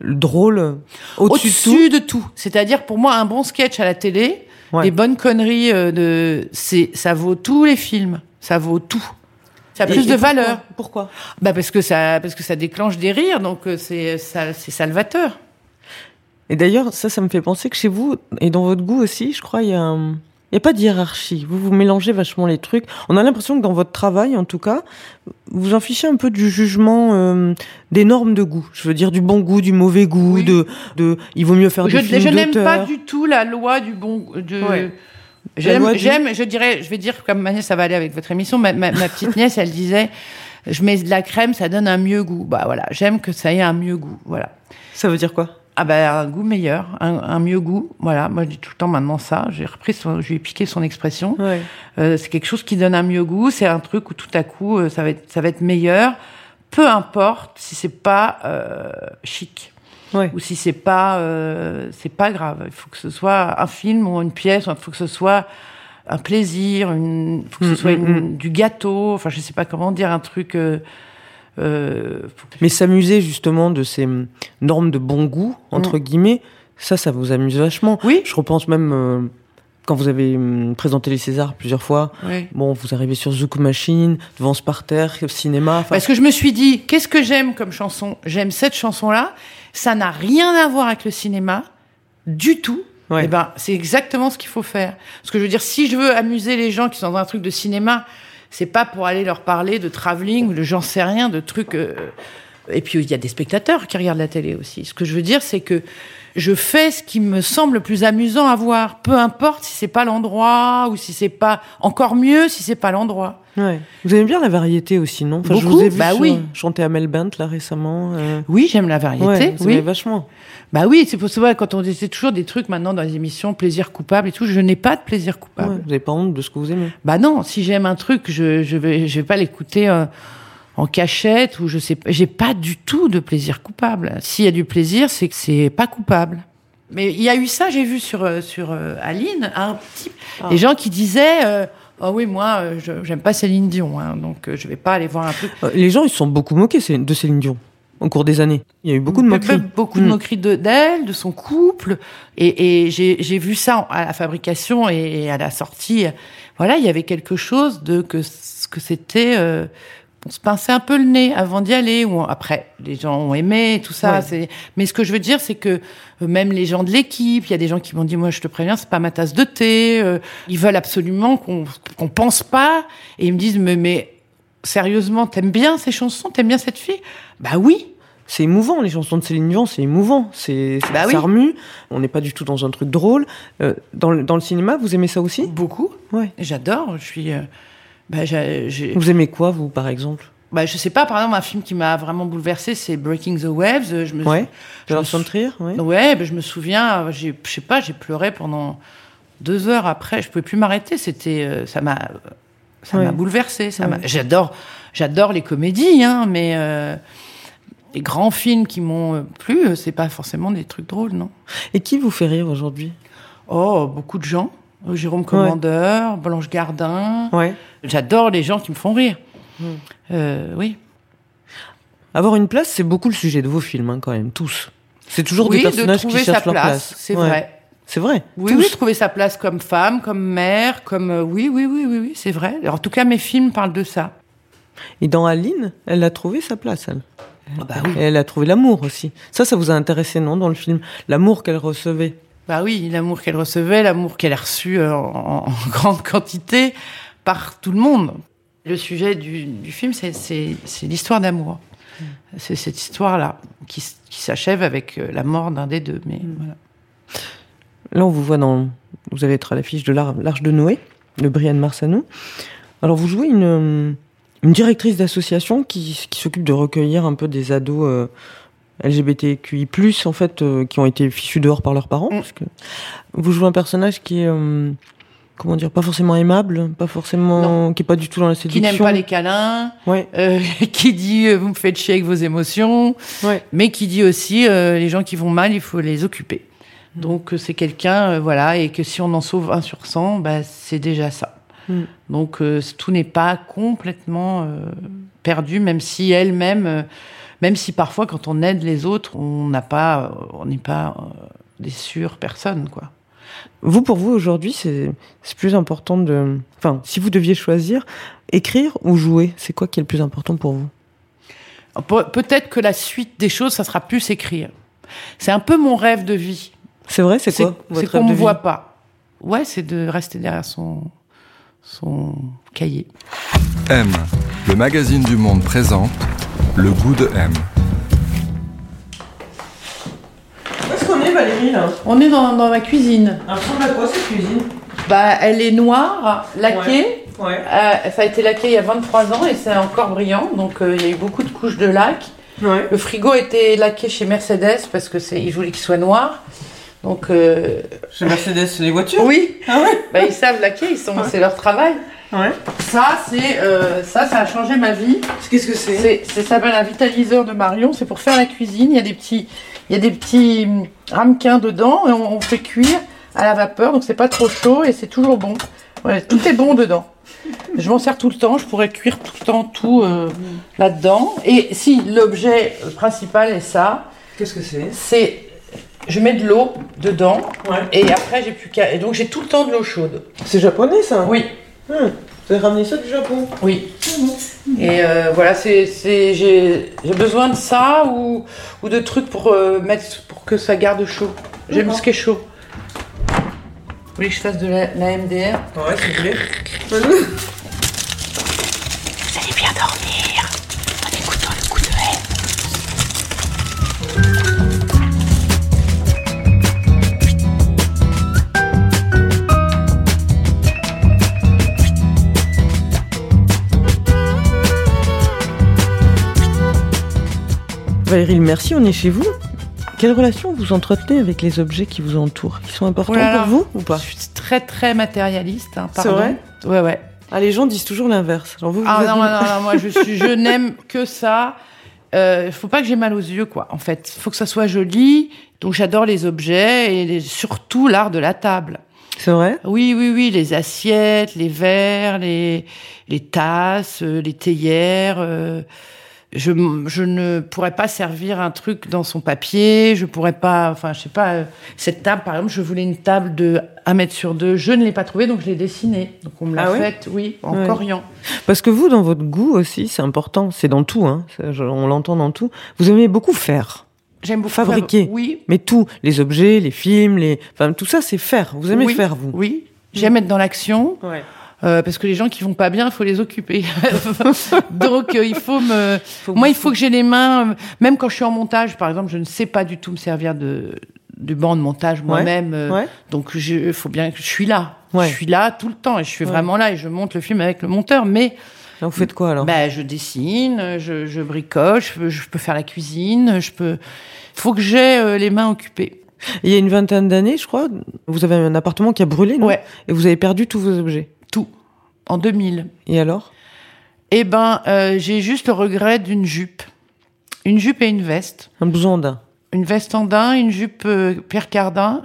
le drôle au-dessus, Au-dessus de tout? de tout. C'est-à-dire, pour moi, un bon sketch à la télé, Ouais. des bonnes conneries, euh, de, c'est, ça vaut tous les films. Ça vaut tout. Ça a Et- plus et de pourquoi valeur. Pourquoi? Bah parce que ça, parce que ça déclenche des rires, donc euh, c'est, ça, c'est salvateur. Et d'ailleurs, ça, ça me fait penser que chez vous, et dans votre goût aussi, je crois, il y a un... Il n'y a pas de hiérarchie. Vous vous mélangez vachement les trucs. On a l'impression que dans votre travail, en tout cas, vous en fichez un peu du jugement euh, des normes de goût. Je veux dire du bon goût, du mauvais goût, Oui. de, de il vaut mieux faire Je, des films je n'aime pas du tout la loi du bon. De... Ouais. J'aime, du- je dirais, je vais dire comme ma nièce, ça va aller avec votre émission. Ma, ma, ma petite nièce, elle disait, je mets de la crème, ça donne un mieux goût. Bah voilà, j'aime que ça ait un mieux goût. Voilà. Ça veut dire quoi? Ah bah un goût meilleur, un, un mieux goût. Voilà, moi je dis tout le temps maintenant ça. J'ai repris, son, je lui ai piqué son expression. ouais. Euh, c'est quelque chose qui donne un mieux goût. C'est un truc où tout à coup euh, ça va être, ça va être meilleur. Peu importe si c'est pas euh, chic Ouais. ou si c'est pas euh, c'est pas grave. Il faut que ce soit un film ou une pièce. Il faut que ce soit un plaisir. Il faut que ce Mm, soit mm, une- du gâteau. Enfin, je sais pas comment dire un truc. Mais s'amuser justement de ces hum, normes de bon goût, entre guillemets, ça, ça vous amuse vachement. Oui. Je repense même euh, quand vous avez hum, présenté les Césars plusieurs fois. Oui. Bon, vous arrivez sur Zouk Machine, devant ce parterre, cinéma. enfin, Parce que je me suis dit, qu'est-ce que j'aime comme chanson? J'aime cette chanson-là. Ça n'a rien à voir avec le cinéma, du tout. Ouais. Eh ben, c'est exactement ce qu'il faut faire. Parce que je veux dire, si je veux amuser les gens qui sont dans un truc de cinéma, c'est pas pour aller leur parler de travelling ou de j'en sais rien, de trucs. euh, Et puis il y a des spectateurs qui regardent la télé aussi. Ce que je veux dire, c'est que je fais ce qui me semble le plus amusant à voir, peu importe si c'est pas l'endroit ou si c'est pas encore mieux si c'est pas l'endroit. Ouais. Vous aimez bien la variété aussi, non? Je Beaucoup, vous ai vu bah sur- oui. chanter à Melbent là récemment. euh, Oui, j'aime la variété. ouais, vous oui. vachement. Bah oui, c'est pour ça quand on disait toujours des trucs maintenant dans les émissions plaisir coupable et tout, je n'ai pas de plaisir coupable. Ouais, vous n'avez pas honte de ce que vous aimez? Bah non, si j'aime un truc, je je vais je vais pas l'écouter euh, en cachette ou je sais pas, j'ai pas du tout de plaisir coupable. S'il y a du plaisir, c'est que c'est pas coupable. Mais il y a eu ça, j'ai vu sur euh, sur euh, Aline, un petit Ah. des gens qui disaient euh, Oh oui, moi, euh, je j'aime pas Céline Dion, hein, donc je vais pas aller voir un truc. Les gens, ils se sont beaucoup moqués de Céline Dion au cours des années. Il y a eu beaucoup de moqueries. Beaucoup de Mm. moqueries de- d'elle, de son couple. Et, et j'ai vu ça à la fabrication et, et à la sortie. Voilà, il y avait quelque chose de que, que c'était. euh, on se pinçait un peu le nez avant d'y aller. Ou après, les gens ont aimé tout ça. Ouais. c'est Mais ce que je veux dire, c'est que euh, même les gens de l'équipe, il y a des gens qui m'ont dit, moi, je te préviens, c'est pas ma tasse de thé. euh, ils veulent absolument qu'on qu'on pense pas. Et ils me disent, mais, mais sérieusement, t'aimes bien ces chansons T'aimes bien cette fille? Bah oui. C'est émouvant, les chansons de Céline Dion, c'est émouvant. C'est Bah oui. ça remue. On n'est pas du tout dans un truc drôle. Euh, dans, le, dans le cinéma, vous aimez ça aussi? Beaucoup. Ouais. J'adore. Je suis. euh, bah, Vous aimez quoi, vous, par exemple? Bah, je sais pas. Par exemple, un film qui m'a vraiment bouleversé, c'est Breaking the Waves. Je me. Ouais. je me sou- Trier ouais. Ouais, bah, je me souviens. euh, je sais pas. J'ai pleuré pendant deux heures après. Je pouvais plus m'arrêter. C'était. euh, ça m'a. Ça Ouais. m'a bouleversé. Ça Ouais. J'adore. J'adore les comédies, hein, mais. euh, les grands films qui m'ont plu, c'est pas forcément des trucs drôles, non. Et qui vous fait rire aujourd'hui? Oh, beaucoup de gens. Euh, Jérôme Commandeur, Blanche Gardin. Ouais. J'adore les gens qui me font rire. Mm. Euh, oui. Avoir une place, c'est beaucoup le sujet de vos films, hein, quand même, tous. C'est toujours oui, des personnages de trouver qui sa cherchent leur place, place. c'est Ouais. vrai. C'est vrai. Oui, Tous. oui, trouver sa place comme femme, comme mère, comme euh, oui, oui, oui, oui, oui, c'est vrai. Alors, en tout cas, mes films parlent de ça. Et dans Aline, elle a trouvé sa place, elle. Ah bah oui. Et elle a trouvé l'amour aussi. Ça, ça vous a intéressé, non, dans le film? L'amour qu'elle recevait? Bah oui, l'amour qu'elle recevait, l'amour qu'elle a reçu euh, en, en [laughs] grande quantité par tout le monde. Le sujet du, du film, c'est- l'histoire d'amour. C'est cette histoire-là qui, s'achève avec euh, la mort d'un des deux. Mais voilà. Là, on vous voit dans. Vous allez être à l'affiche de l'Ar- l'Arche de Noé, de Brian Marsanou. Alors, vous jouez une, une directrice d'association qui, qui s'occupe de recueillir un peu des ados euh, LGBTQI, en fait, euh, qui ont été fichus dehors par leurs parents. Mm. Parce que vous jouez un personnage qui est. euh, comment dire Pas forcément aimable, pas forcément. qui est pas du tout dans la Qui séduction. n'aime pas les câlins, Ouais, euh, [laughs] qui dit vous me faites chier avec vos émotions, ouais. mais qui dit aussi les gens qui vont mal, il faut les occuper. Donc euh, c'est quelqu'un, voilà, et que si on en sauve un sur 100, bah, c'est déjà ça. Mm. Donc tout n'est pas complètement perdu, même si elle-même, même si parfois quand on aide les autres, on n'a pas, on n'est pas euh, des sûres personnes, quoi. Vous, pour vous, aujourd'hui, c'est c'est plus important de. Enfin, si vous deviez choisir, écrire ou jouer, c'est quoi qui est le plus important pour vous? Pe- Peut-être que la suite des choses, ça sera plus écrire. C'est un peu mon rêve de vie. C'est vrai, c'est quoi votre c'est qu'on vie? voit pas. Ouais, c'est de rester derrière son son cahier. M, le magazine du monde présente Le goût de M. Où est-ce qu'on est, Valérie, là On est dans, dans ma cuisine. Elle ressemble à quoi, cette cuisine Bah, elle est noire, laquée. Ouais. Euh, ça a été laqué il y a 23 ans et c'est encore brillant. Donc, euh, il y a eu beaucoup de couches de lac. Ouais. Le frigo était laqué chez Mercedes parce que c'est, ils voulaient qu'il soit noir. Donc, euh, Chez Mercedes, les voitures oui, Ah ouais bah, ils savent laquer, ils sont, c'est leur travail. Ouais. Ça, c'est, euh, ça, ça a changé ma vie. Qu'est-ce que c'est? Ça s'appelle un vitaliseur de Marion. C'est pour faire la cuisine. Il y a des petits, il y a des petits hum, ramequins dedans et on, on fait cuire à la vapeur. Donc c'est pas trop chaud et c'est toujours bon. Ouais, tout est bon dedans. Je m'en sers tout le temps. Je pourrais cuire tout le temps tout euh, là-dedans. Et si l'objet principal est ça, Qu'est-ce que c'est? c'est je mets de l'eau dedans Ouais. et après j'ai plus qu'à et donc j'ai tout le temps de l'eau chaude. C'est japonais, ça? Oui, Hum. Vous avez ramené ça du Japon? Oui. Et euh, voilà, c'est, c'est, j'ai, besoin de ça ou, ou de trucs pour euh, mettre pour que ça garde chaud. J'aime ce qui est chaud. Vous voulez que je fasse de la, la MDR Ouais, [laughs] Valérie, merci, on est chez vous. Quelle relation vous entretenez avec les objets qui vous entourent Ils sont importants Oh là là. pour vous ou pas? Je suis très très matérialiste. Hein, C'est vrai? Ouais, ouais. Ah, les gens disent toujours l'inverse. Vous, Ah non, non, [laughs] non, moi je suis, je n'aime que ça. Euh, faut pas que j'ai mal aux yeux, quoi. En fait, faut que ça soit joli. Donc j'adore les objets et les- surtout l'art de la table. C'est vrai? Oui, oui, oui, les assiettes, les verres, les, les tasses, euh, les théières. euh, je, je ne pourrais pas servir un truc dans son papier. Je pourrais pas, enfin, je sais pas. euh, cette table, par exemple, je voulais une table de 1 mètre sur 2. Je ne l'ai pas trouvée, donc je l'ai dessinée. Donc on me l'a Ah faite, oui, en corian. Parce que vous, dans votre goût aussi, c'est important. C'est dans tout, hein. On l'entend dans tout. Vous aimez beaucoup faire. J'aime beaucoup Fabriquer. faire- Oui, Mais tout, les objets, les films, les, enfin, tout ça, c'est faire. Vous aimez Oui. faire, vous. oui. J'aime être dans l'action. Ouais. Euh, parce que les gens qui vont pas bien, il faut les occuper. [laughs] Donc euh, il faut me, Faut moi il faut que j'ai les mains, euh, même quand je suis en montage, par exemple, je ne sais pas du tout me servir de du banc de montage moi-même. Ouais. Donc il faut bien que je suis là. Ouais. Je suis là tout le temps et je suis vraiment là et je monte le film avec le monteur. Mais Alors, vous faites quoi, alors? bah, je dessine, je, je bricole, je peux, je peux faire la cuisine, je peux. Faut que j'ai euh, les mains occupées. Il y a une vingtaine d'années, je crois, vous avez un appartement qui a brûlé, non? Ouais, Et vous avez perdu tous vos objets. En 2000. Et alors? Eh ben, euh, j'ai juste le regret d'une jupe, une jupe et une veste. Un blouson andin. une veste en daim, une jupe euh, Pierre Cardin,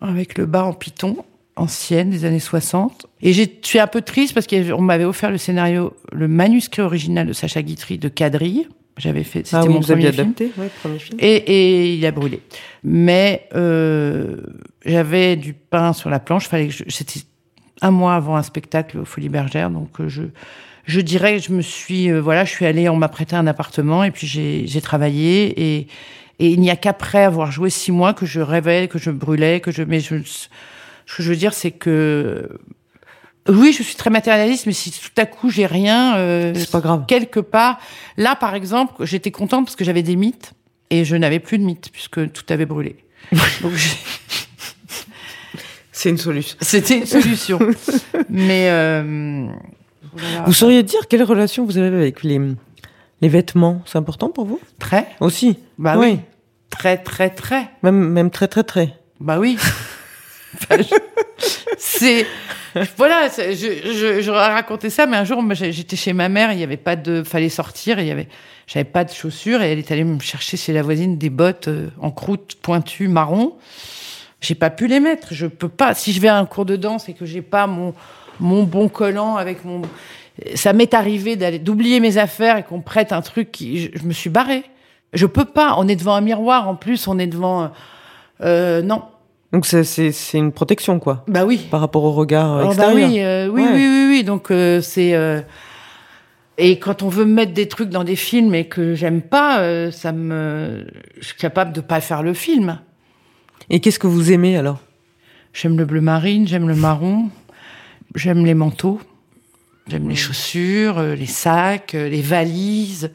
avec le bas en python, ancienne, des années 60. Et j'ai- je suis un peu triste parce qu'on m'avait offert le scénario, le manuscrit original de Sacha Guitry de Quadrille. J'avais fait, c'était Ah oui, mon vous premier film. adapté, ouais, premier film. Et, et il a brûlé. Mais euh, j'avais du pain sur la planche. Fallait que c'était un mois avant un spectacle au Folies Bergère, donc euh, je je dirais que je me suis euh, voilà, je suis allée, on m'a prêté un appartement et puis j'ai j'ai travaillé et et il n'y a qu'après avoir joué six mois que je rêvais, que je brûlais, que je mais je ce que je veux dire c'est que Oui, je suis très matérialiste, mais si tout à coup j'ai rien, euh, C'est pas grave. quelque part. Là, par exemple, j'étais contente parce que j'avais des mythes et je n'avais plus de mythes puisque tout avait brûlé. Donc C'est une solution. c'était une solution. [laughs] mais euh, voilà. Vous sauriez dire quelle relation vous avez avec les, les vêtements C'est important pour vous? Très, Aussi bah oui. très très très. Même, même très très très. Bah oui. [laughs] Enfin, je- c'est voilà, je, je, je racontais ça, mais un jour, j'étais chez ma mère, il y avait pas de, fallait sortir, il y avait, j'avais pas de chaussures, et elle est allée me chercher chez la voisine des bottes euh, en croûte pointues marron. J'ai pas pu les mettre, je peux pas. Si je vais à un cours de danse et que j'ai pas mon mon bon collant avec mon, ça m'est arrivé d'aller d'oublier mes affaires et qu'on me prête un truc qui, je, je me suis barrée. Je peux pas. On est devant un miroir, en plus, on est devant, euh, euh, non. Donc c'est- c'est c'est une protection, quoi, Bah oui. par rapport au regard Oh, bah extérieur. oui, euh, oui, Ouais. oui, oui, oui. Donc euh, c'est et quand on veut me mettre des trucs dans des films et que j'aime pas, ça me, je suis capable de pas faire le film. Et qu'est-ce que vous aimez alors? J'aime le bleu marine, j'aime le marron, j'aime les manteaux, j'aime les chaussures, euh, les sacs, euh, les valises.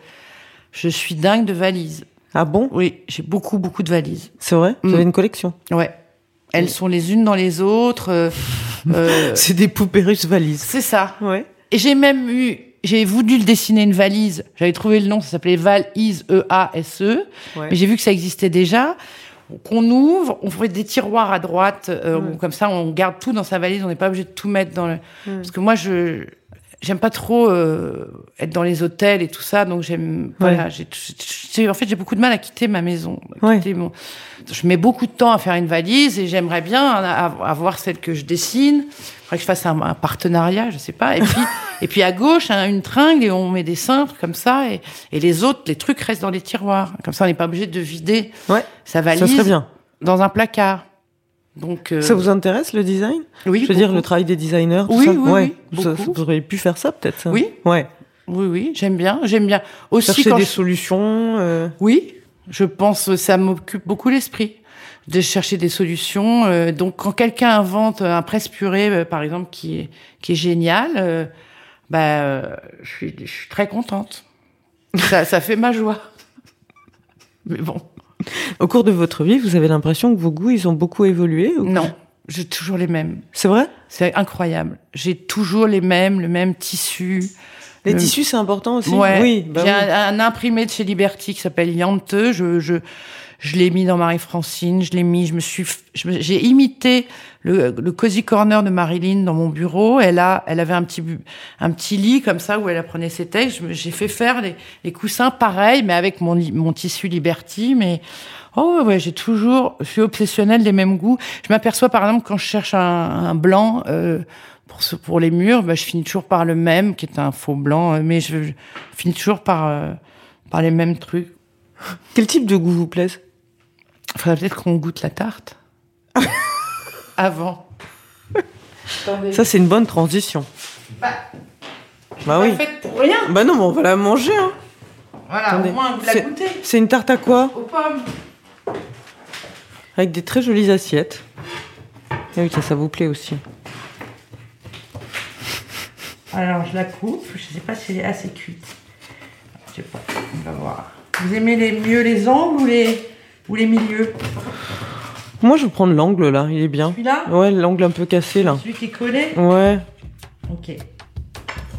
Je suis dingue de valises. Ah bon? Oui, j'ai beaucoup, beaucoup de valises. C'est vrai? Vous Mm. avez une collection? Ouais. Elles sont les unes dans les autres. [laughs] euh, C'est des poupées russes valises. c'est ça. Ouais. Et j'ai même eu, j'ai voulu le dessiner une valise. J'avais trouvé le nom, ça s'appelait Valise E A S E. Ouais. Mais j'ai vu que ça existait déjà. Qu'on ouvre, on fait des tiroirs à droite, euh, où comme ça on garde tout dans sa valise. On n'est pas obligé de tout mettre dans le. Mm. Parce que moi je j'aime pas trop euh, être dans les hôtels et tout ça, donc j'aime. Voilà, j'ai- en fait j'ai beaucoup de mal à quitter ma maison. à Ouais. quitter mon- Je mets beaucoup de temps à faire une valise et j'aimerais bien avoir celle que je dessine. Faudrait que je fasse un, un partenariat, je sais pas. Et puis, [laughs] et puis à gauche, hein, une tringle et on met des cintres comme ça. Et, et les autres, les trucs restent dans les tiroirs. Comme ça, on n'est pas obligé de vider Ouais. sa valise Ça serait bien. dans un placard. Donc, euh, Ça vous intéresse le design? Oui, Je veux dire le travail des designers. tout Oui, ça oui, ouais. oui, Ça- vous auriez pu faire ça peut-être. Oui. Ouais. Oui, oui, j'aime bien, j'aime bien. Aussi Chercher quand des je- solutions. euh, Oui, je pense ça m'occupe beaucoup l'esprit de chercher des solutions. euh, donc quand quelqu'un invente un presse purée, euh, par exemple, qui est qui est génial, euh, bah, euh, je suis je suis très contente. ça, ça fait ma joie. [laughs] Mais bon, Au cours de votre vie, vous avez l'impression que vos goûts, ils ont beaucoup évolué ou- non, j'ai toujours les mêmes. C'est vrai? C'est incroyable. J'ai toujours les mêmes, le même tissu. Les Le- tissus, c'est important aussi. Ouais. Oui. bah J'ai oui. un, un imprimé de chez Liberty qui s'appelle Yante. Je, je, je l'ai mis dans Marie-Francine. Je l'ai mis. Je me suis. J'ai imité le, le cozy corner de Marilyn dans mon bureau. Elle a, elle avait un petit, un petit lit comme ça où elle apprenait ses textes. J'ai fait faire les, les coussins pareil, mais avec mon, mon tissu Liberty. Mais oh ouais, ouais, j'ai toujours. Je suis obsessionnelle des mêmes goûts. Je m'aperçois par exemple quand je cherche un, un blanc. Euh, pour, ce- pour les murs, bah, je finis toujours par le même, qui est un faux blanc, euh, mais je, je finis toujours par, euh, par les mêmes trucs. Quel type de goût vous plaise Faudrait peut-être qu'on goûte la tarte. [laughs] Avant. Ça, c'est une bonne transition. Bah, Bah pas oui. faite pour rien. Bah non, mais on va la manger. Hein. Voilà, Attendez. au moins vous la goûtez. C'est une tarte à quoi Aux pommes. Avec des très jolies assiettes. Ah oui, ça, ça vous plaît aussi. Alors je la coupe. Je sais pas si elle est assez cuite. Je sais pas. On va voir. Vous aimez les mieux les angles ou les ou les milieux Moi, je vais prendre l'angle là, il est bien. Celui-là Ouais, l'angle un peu cassé là. Celui qui est collé Ouais. Ok.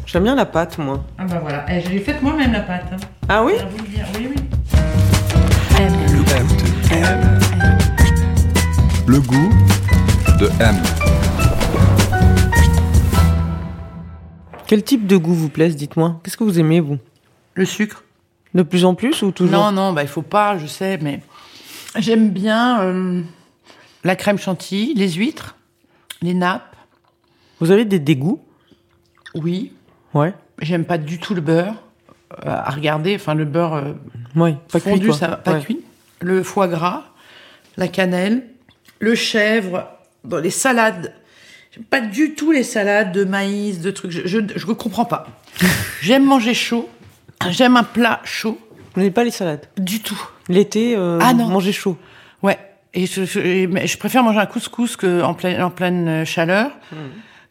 J'aime bien la pâte, moi. Ah bah voilà. Eh, je l'ai faite moi-même la pâte. hein. Ah oui Je vais vous le dire. Oui, oui. Le M de M. Le goût de M. Quel type de goût vous plaise, dites-moi? Qu'est-ce que vous aimez, vous? Le sucre De plus en plus ou toujours? Non, non, bah il faut pas, je sais, mais j'aime bien euh, la crème chantilly, les huîtres, les nappes. Vous avez des dégoûts? Oui, Ouais. j'aime pas du tout le beurre euh, à regarder. Enfin, le beurre euh, Ouais, pas fondu, cuit, ça va pas Ouais. cuit. Le foie gras, la cannelle, le chèvre dans les salades. J'aime pas du tout les salades de maïs, de trucs. Je, je, je comprends pas. [laughs] J'aime manger chaud. J'aime un plat chaud. Vous n'avez pas les salades? Du tout. L'été, euh, Ah non. manger chaud. Ouais. Et je, je- je préfère manger un couscous que en pleine, en pleine euh, chaleur.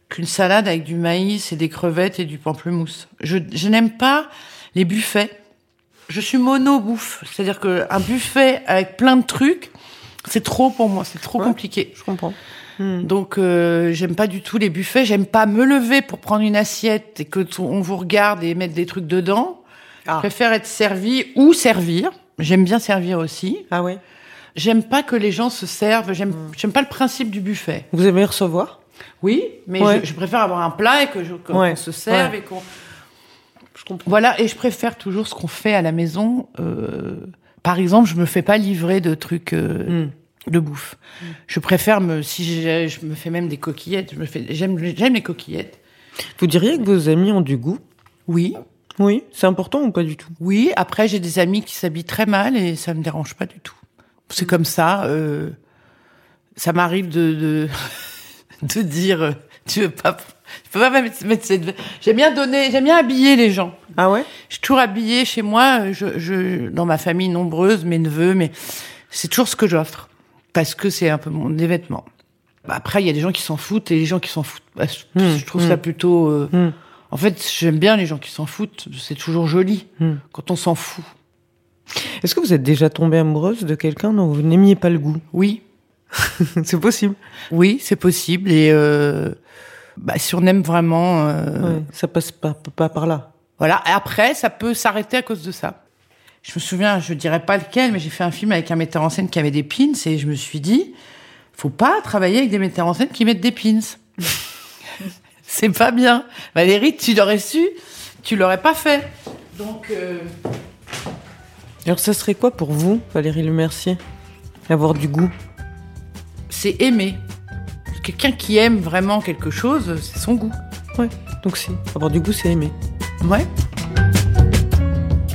qu'une salade avec du maïs et des crevettes et du pamplemousse. Je, je n'aime pas les buffets. Je suis mono bouffe, c'est-à-dire que un buffet avec plein de trucs, c'est trop pour moi, c'est trop Ouais. compliqué. Je comprends. Hmm. Donc euh, j'aime pas du tout les buffets, j'aime pas me lever pour prendre une assiette et que on vous regarde et mettre des trucs dedans. Ah. Je préfère être servi ou servir. J'aime bien servir aussi. Ah ouais J'aime pas que les gens se servent, j'aime Hmm. j'aime pas le principe du buffet. Vous aimez recevoir? Oui, mais Ouais. je, je préfère avoir un plat et que je, qu'on Ouais. se serve Ouais. et qu'on Je comprends. voilà et je préfère toujours ce qu'on fait à la maison. Euh, par exemple, je me fais pas livrer de trucs euh, Hmm. de bouffe. Je préfère me si je me fais même des coquillettes. Je me fais j'aime j'aime les coquillettes. Vous diriez que vos amis ont du goût? Oui, Oui, c'est important ou pas du tout? Oui. Après, j'ai des amis qui s'habillent très mal et ça me dérange pas du tout. C'est comme ça. euh, ça m'arrive de, de [laughs] de dire euh, tu veux pas je peux pas mettre mettre cette j'aime bien donner j'aime bien habiller les gens. Ah ouais? Je suis toujours habillée chez moi, je, je, dans ma famille nombreuse, mes neveux, mais c'est toujours ce que j'offre. Parce que c'est un peu mon des vêtements. Bah, Après, il y a des gens qui s'en foutent et les gens qui s'en foutent. bah, je, Hmm, je trouve hmm. ça plutôt. euh, Hmm. En fait, j'aime bien les gens qui s'en foutent. C'est toujours joli Hmm. quand on s'en fout. Est-ce que vous êtes déjà tombée amoureuse de quelqu'un dont vous n'aimiez pas le goût? Oui, [laughs] C'est possible. oui, c'est possible. Et euh, bah, si on aime vraiment, euh, Ouais, ça passe pas, pas par là. Voilà. Et après, ça peut s'arrêter à cause de ça. Je me souviens, je dirais pas lequel, mais j'ai fait un film avec un metteur en scène qui avait des pins et je me suis dit, faut pas travailler avec des metteurs en scène qui mettent des pins. [laughs] C'est pas bien. Valérie, tu l'aurais su, tu l'aurais pas fait. Donc, euh, Alors ça serait quoi pour vous, Valérie Le Mercier Avoir du goût? c'est aimer. Quelqu'un qui aime vraiment quelque chose, c'est son goût. Ouais, donc si. Avoir du goût, c'est aimer. Ouais.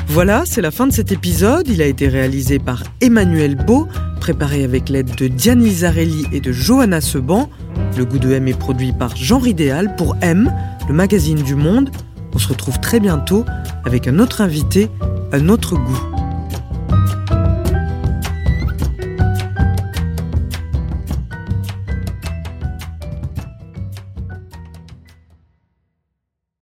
Voilà, c'est la fin de cet épisode. Il a été réalisé par Emmanuel Beau, préparé avec l'aide de Diane Lizarelli et de Johanna Seban. Le goût de M est produit par Jean Ridéal pour M, le magazine du monde. On se retrouve très bientôt avec un autre invité, un autre goût.